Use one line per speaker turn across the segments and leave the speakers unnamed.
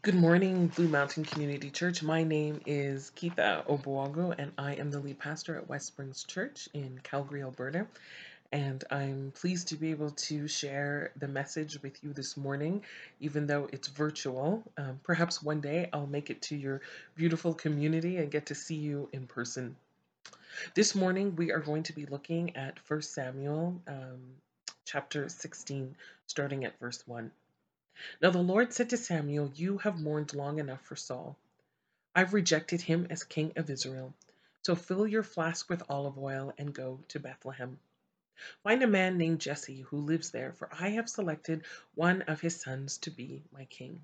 Good morning, Blue Mountain Community Church. My name is Keitha Ogbogu, and I am the lead pastor at West Springs Church in Calgary, Alberta. And I'm pleased to be able to share the message with you this morning, even though it's virtual. Um, perhaps one day I'll make it to your beautiful community and get to see you in person. This morning we are going to be looking at 1 Samuel um, chapter 16, starting at verse 1. Now the Lord said to Samuel, You have mourned long enough for Saul. I've rejected him as king of Israel. So fill your flask with olive oil and go to Bethlehem. Find a man named Jesse who lives there, for I have selected one of his sons to be my king.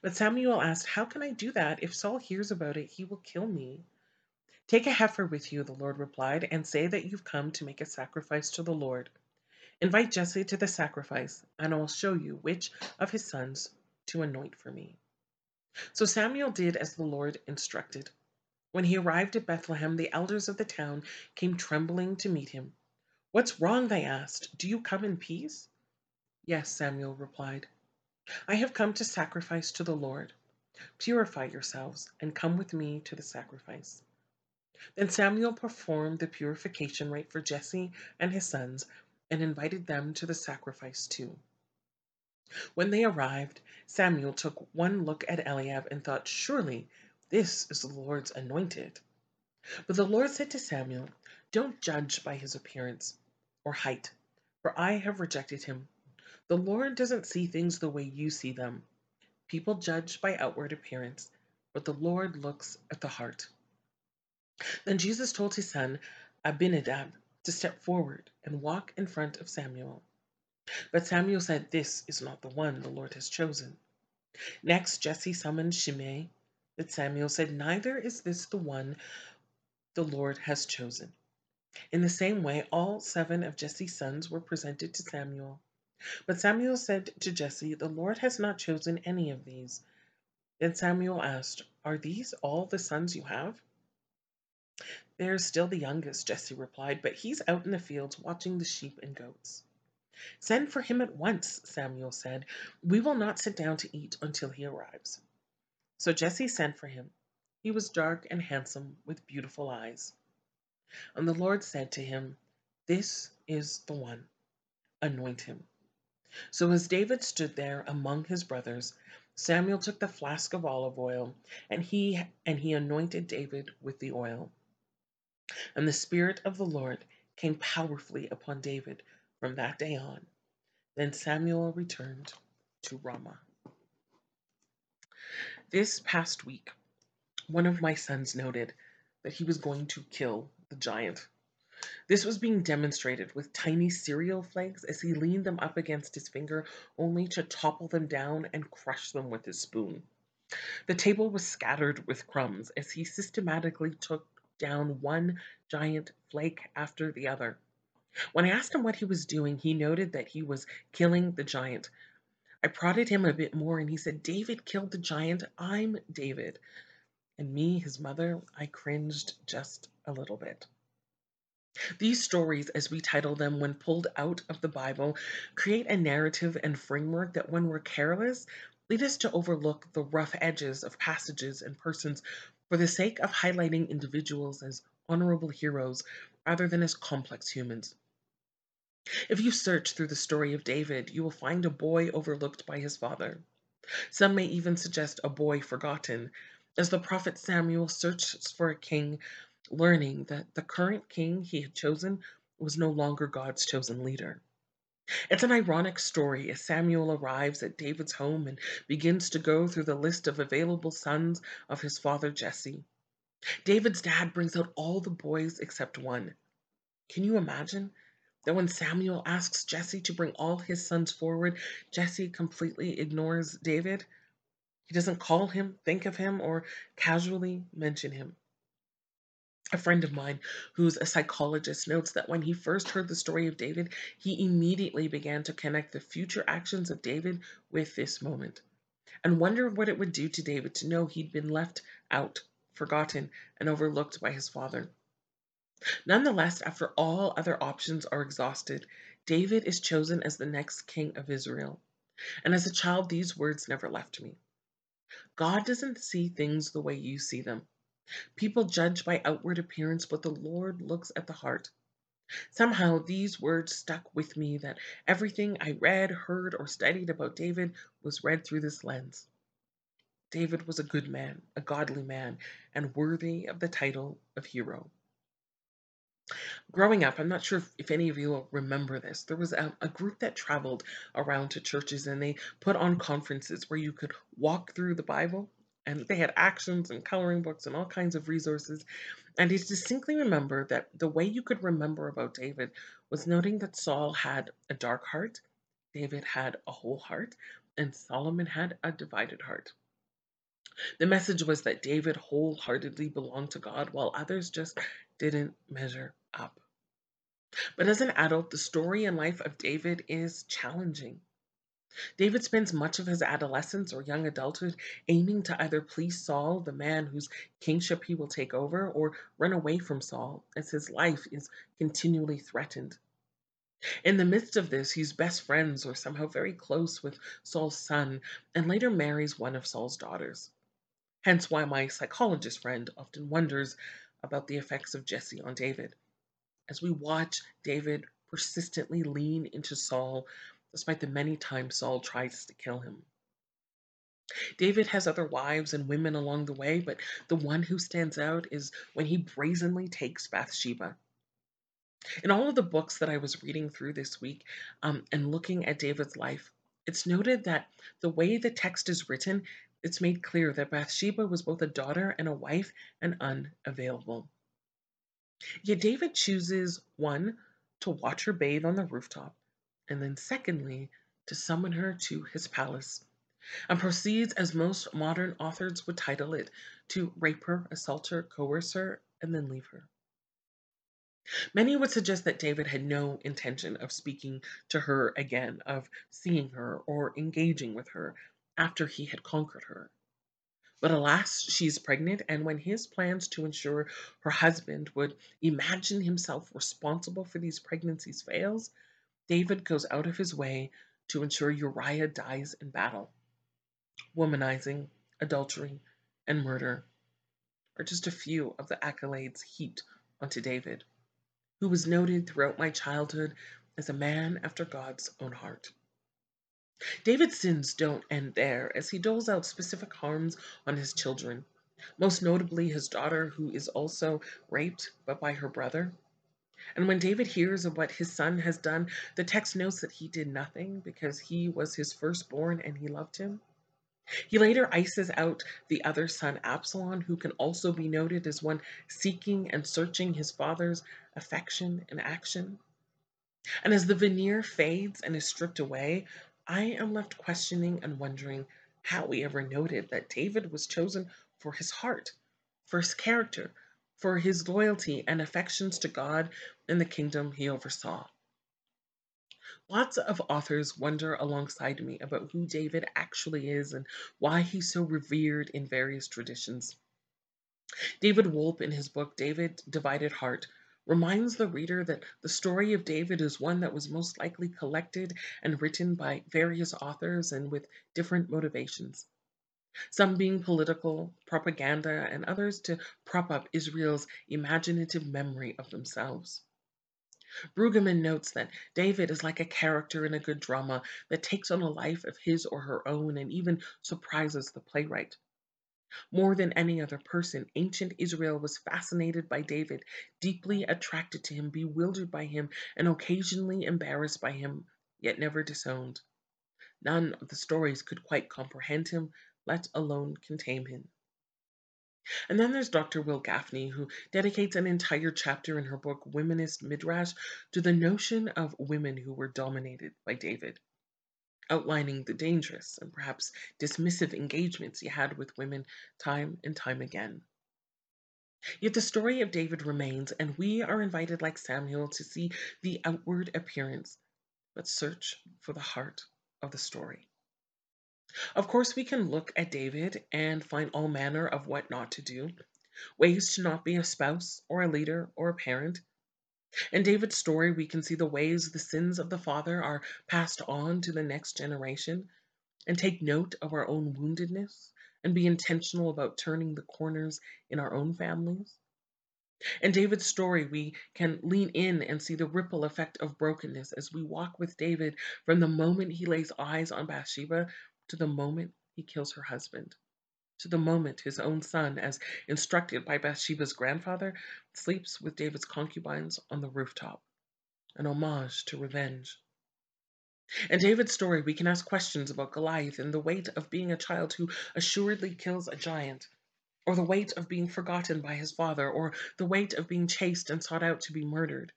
But Samuel asked, How can I do that? If Saul hears about it, he will kill me. Take a heifer with you, the Lord replied, and say that you've come to make a sacrifice to the Lord. Invite Jesse to the sacrifice, and I will show you which of his sons to anoint for me. So Samuel did as the Lord instructed. When he arrived at Bethlehem, the elders of the town came trembling to meet him. What's wrong? they asked. Do you come in peace? Yes, Samuel replied. I have come to sacrifice to the Lord. Purify yourselves and come with me to the sacrifice. Then Samuel performed the purification rite for Jesse and his sons and invited them to the sacrifice too. When they arrived, Samuel took one look at Eliab and thought, Surely this is the Lord's anointed. But the Lord said to Samuel, Don't judge by his appearance or height, for I have rejected him. The Lord doesn't see things the way you see them. People judge by outward appearance, but the Lord looks at the heart. Then Jesse told his son Abinadab to step forward and walk in front of Samuel. But Samuel said, This is not the one the Lord has chosen. Next, Jesse summoned Shimea, but Samuel said, Neither is this the one the Lord has chosen. In the same way, all seven of Jesse's sons were presented to Samuel. But Samuel said to Jesse, The Lord has not chosen any of these. Then Samuel asked, Are these all the sons you have? They're still the youngest, Jesse replied, but he's out in the fields watching the sheep and goats. Send for him at once, Samuel said. We will not sit down to eat until he arrives. So Jesse sent for him. He was dark and handsome, with beautiful eyes. And the Lord said to him, This is the one. Anoint him. So as David stood there among his brothers, Samuel took the flask of olive oil, and he and he anointed David with the oil. And the Spirit of the Lord came powerfully upon David from that day on. Then Samuel returned to Ramah. This past week, one of my sons noted that he was going to kill the giant. This was being demonstrated with tiny cereal flakes as he leaned them up against his finger, only to topple them down and crush them with his spoon. The table was scattered with crumbs as he systematically took down one giant flake after the other. When I asked him what he was doing, he noted that he was killing the giant. I prodded him a bit more and he said, David killed the giant. I'm David. And me, his mother, I cringed just a little bit. These stories, as we title them when pulled out of the Bible, create a narrative and framework that, when we're careless, lead us to overlook the rough edges of passages and persons for the sake of highlighting individuals as honorable heroes rather than as complex humans. If you search through the story of David, you will find a boy overlooked by his father. Some may even suggest a boy forgotten, as the prophet Samuel searches for a king, learning that the current king he had chosen was no longer God's chosen leader. It's an ironic story as Samuel arrives at David's home and begins to go through the list of available sons of his father Jesse. David's dad brings out all the boys except one. Can you imagine that when Samuel asks Jesse to bring all his sons forward, Jesse completely ignores David? He doesn't call him, think of him, or casually mention him. A friend of mine who's a psychologist notes that when he first heard the story of David, he immediately began to connect the future actions of David with this moment and wondered what it would do to David to know he'd been left out, forgotten, and overlooked by his father. Nonetheless, after all other options are exhausted, David is chosen as the next king of Israel. And as a child, these words never left me. God doesn't see things the way you see them. People judge by outward appearance, but the Lord looks at the heart. Somehow these words stuck with me that everything I read, heard, or studied about David was read through this lens. David was a good man, a godly man, and worthy of the title of hero. Growing up, I'm not sure if, any of you remember this. There was a, a group that traveled around to churches and they put on conferences where you could walk through the Bible and they had actions and coloring books and all kinds of resources. And he distinctly remember that the way you could remember about David was noting that Saul had a dark heart, David had a whole heart, and Solomon had a divided heart. The message was that David wholeheartedly belonged to God, while others just didn't measure up. But as an adult, the story and life of David is challenging. David spends much of his adolescence or young adulthood aiming to either please Saul, the man whose kingship he will take over, or run away from Saul as his life is continually threatened. In the midst of this, he's best friends or somehow very close with Saul's son and later marries one of Saul's daughters. Hence why my psychologist friend often wonders about the effects of Jesse on David. As we watch David persistently lean into Saul, despite the many times Saul tries to kill him. David has other wives and women along the way, but the one who stands out is when he brazenly takes Bathsheba. In all of the books that I was reading through this week um, and looking at David's life, it's noted that the way the text is written, it's made clear that Bathsheba was both a daughter and a wife and unavailable. Yet David chooses one, to watch her bathe on the rooftop, and then secondly, to summon her to his palace, and proceeds, as most modern authors would title it, to rape her, assault her, coerce her, and then leave her. Many would suggest that David had no intention of speaking to her again, of seeing her or engaging with her after he had conquered her. But alas, she's pregnant, and when his plans to ensure her husband would imagine himself responsible for these pregnancies fails, David goes out of his way to ensure Uriah dies in battle. Womanizing, adultery, and murder are just a few of the accolades heaped onto David who was noted throughout my childhood as a man after God's own heart. David's sins don't end there, as he doles out specific harms on his children, most notably his daughter, who is also raped, but by her brother. And when David hears of what his son has done, the text notes that he did nothing because he was his firstborn and he loved him. He later ices out the other son, Absalom, who can also be noted as one seeking and searching his father's affection and action. And as the veneer fades and is stripped away, I am left questioning and wondering how we ever noted that David was chosen for his heart, for his character, for his loyalty and affections to God and the kingdom he oversaw. Lots of authors wonder alongside me about who David actually is and why he's so revered in various traditions. David Wolpe, in his book David Divided Heart, reminds the reader that the story of David is one that was most likely collected and written by various authors and with different motivations. Some being political, propaganda, and others to prop up Israel's imaginative memory of themselves. Brueggemann notes that David is like a character in a good drama that takes on a life of his or her own and even surprises the playwright. More than any other person, ancient Israel was fascinated by David, deeply attracted to him, bewildered by him, and occasionally embarrassed by him, yet never disowned. None of the stories could quite comprehend him, let alone contain him. And then there's Dr. Wil Gafney, who dedicates an entire chapter in her book, Womanist Midrash, to the notion of women who were dominated by David, outlining the dangerous and perhaps dismissive engagements he had with women time and time again. Yet the story of David remains, and we are invited, like Samuel, to see the outward appearance, but search for the heart of the story. Of course, we can look at David and find all manner of what not to do, ways to not be a spouse or a leader or a parent. In David's story, we can see the ways the sins of the father are passed on to the next generation and take note of our own woundedness and be intentional about turning the corners in our own families. In David's story, we can lean in and see the ripple effect of brokenness as we walk with David from the moment he lays eyes on Bathsheba to the moment he kills her husband, to the moment his own son, as instructed by Bathsheba's grandfather, sleeps with David's concubines on the rooftop, an homage to revenge. In David's story, we can ask questions about Goliath and the weight of being a child who assuredly kills a giant or the weight of being forgotten by his father, or the weight of being chased and sought out to be murdered.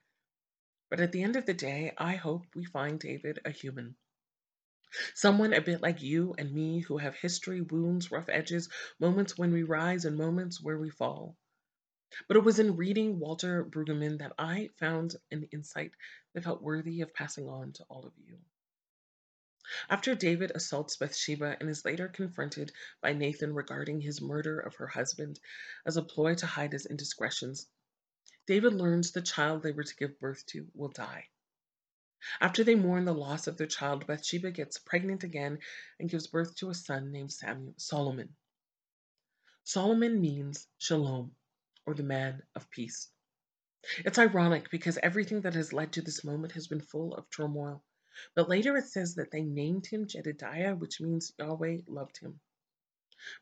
But at the end of the day, I hope we find David a human. Someone a bit like you and me who have history, wounds, rough edges, moments when we rise and moments where we fall. But it was in reading Walter Brueggemann that I found an insight that felt worthy of passing on to all of you. After David assaults Bathsheba and is later confronted by Nathan regarding his murder of her husband as a ploy to hide his indiscretions, David learns the child they were to give birth to will die. After they mourn the loss of their child, Bathsheba gets pregnant again and gives birth to a son named Samuel, Solomon. Solomon means shalom, or the man of peace. It's ironic because everything that has led to this moment has been full of turmoil. But later it says that they named him Jedidiah, which means Yahweh loved him.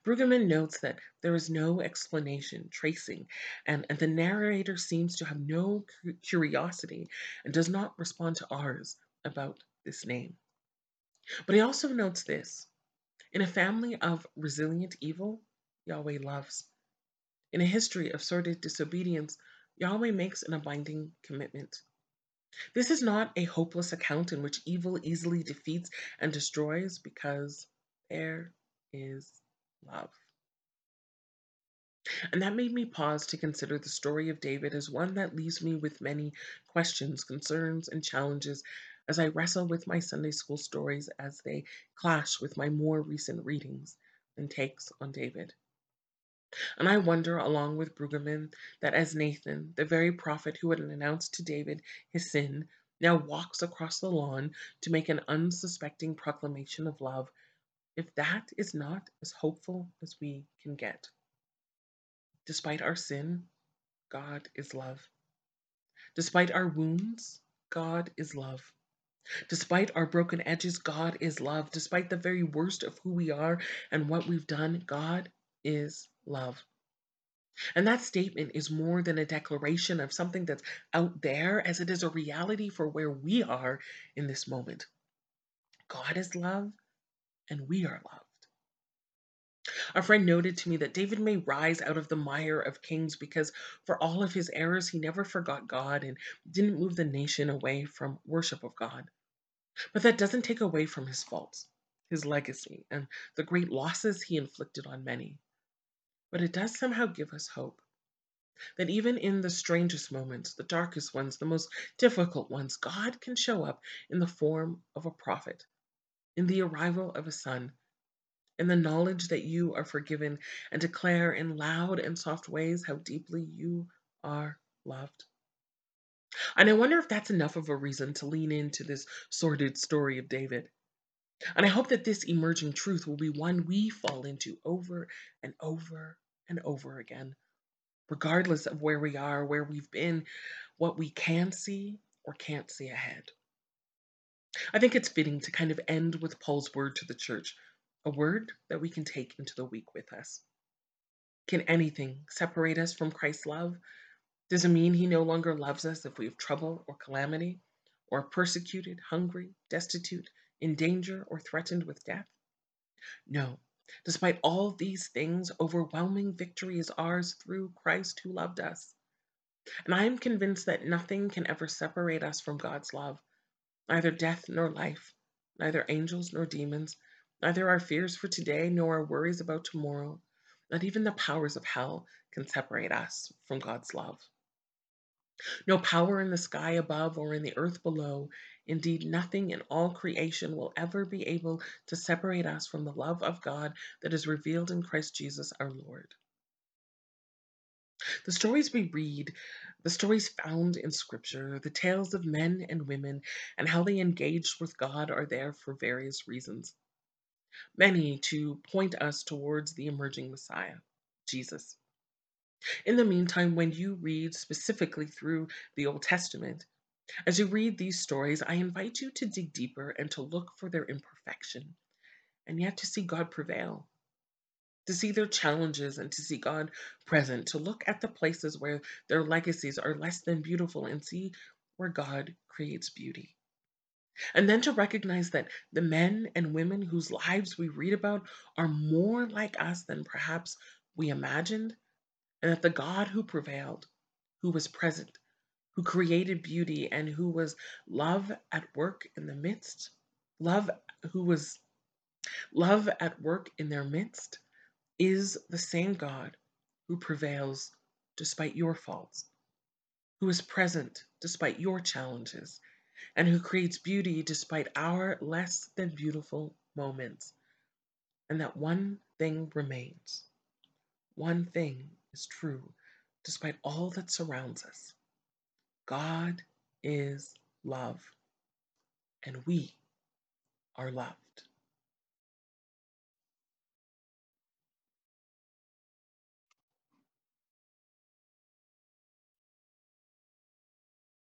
Brueggemann notes that there is no explanation, tracing, and, and the narrator seems to have no curiosity and does not respond to ours about this name. But he also notes this in a family of resilient evil, Yahweh loves. In a history of sordid disobedience, Yahweh makes an abiding commitment. This is not a hopeless account in which evil easily defeats and destroys because there is love. And that made me pause to consider the story of David as one that leaves me with many questions, concerns, and challenges as I wrestle with my Sunday school stories as they clash with my more recent readings and takes on David. And I wonder, along with Brueggemann, that as Nathan, the very prophet who had announced to David his sin, now walks across the lawn to make an unsuspecting proclamation of love, if that is not as hopeful as we can get. Despite our sin, God is love. Despite our wounds, God is love. Despite our broken edges, God is love. Despite the very worst of who we are and what we've done, God is love. And that statement is more than a declaration of something that's out there as it is a reality for where we are in this moment. God is love, and we are loved. A friend noted to me that David may rise out of the mire of kings because, for all of his errors, he never forgot God and didn't move the nation away from worship of God. But that doesn't take away from his faults, his legacy, and the great losses he inflicted on many. But it does somehow give us hope that even in the strangest moments, the darkest ones, the most difficult ones, God can show up in the form of a prophet, in the arrival of a son, in the knowledge that you are forgiven, and declare in loud and soft ways how deeply you are loved. And I wonder if that's enough of a reason to lean into this sordid story of David. And I hope that this emerging truth will be one we fall into over and over and over again, regardless of where we are, where we've been, what we can see or can't see ahead. I think it's fitting to kind of end with Paul's word to the church, a word that we can take into the week with us. Can anything separate us from Christ's love? Does it mean he no longer loves us if we have trouble or calamity, or are persecuted, hungry, destitute, in danger, or threatened with death? No. Despite all these things, overwhelming victory is ours through Christ who loved us. And I am convinced that nothing can ever separate us from God's love, neither death nor life, neither angels nor demons, neither our fears for today nor our worries about tomorrow, not even the powers of hell can separate us from God's love. No power in the sky above or in the earth below, indeed, nothing in all creation will ever be able to separate us from the love of God that is revealed in Christ Jesus our Lord. The stories we read, the stories found in Scripture, the tales of men and women, and how they engaged with God are there for various reasons. many to point us towards the emerging Messiah, Jesus. In the meantime, when you read specifically through the Old Testament, as you read these stories, I invite you to dig deeper and to look for their imperfection, and yet to see God prevail, to see their challenges and to see God present, to look at the places where their legacies are less than beautiful and see where God creates beauty. And then to recognize that the men and women whose lives we read about are more like us than perhaps we imagined, and that the God who prevailed, who was present, who created beauty, and who was love at work in the midst, love who was love at work in their midst, is the same God who prevails despite your faults, who is present despite your challenges, and who creates beauty despite our less than beautiful moments. And that one thing remains. One thing is true despite all that surrounds us God is love, and we are loved.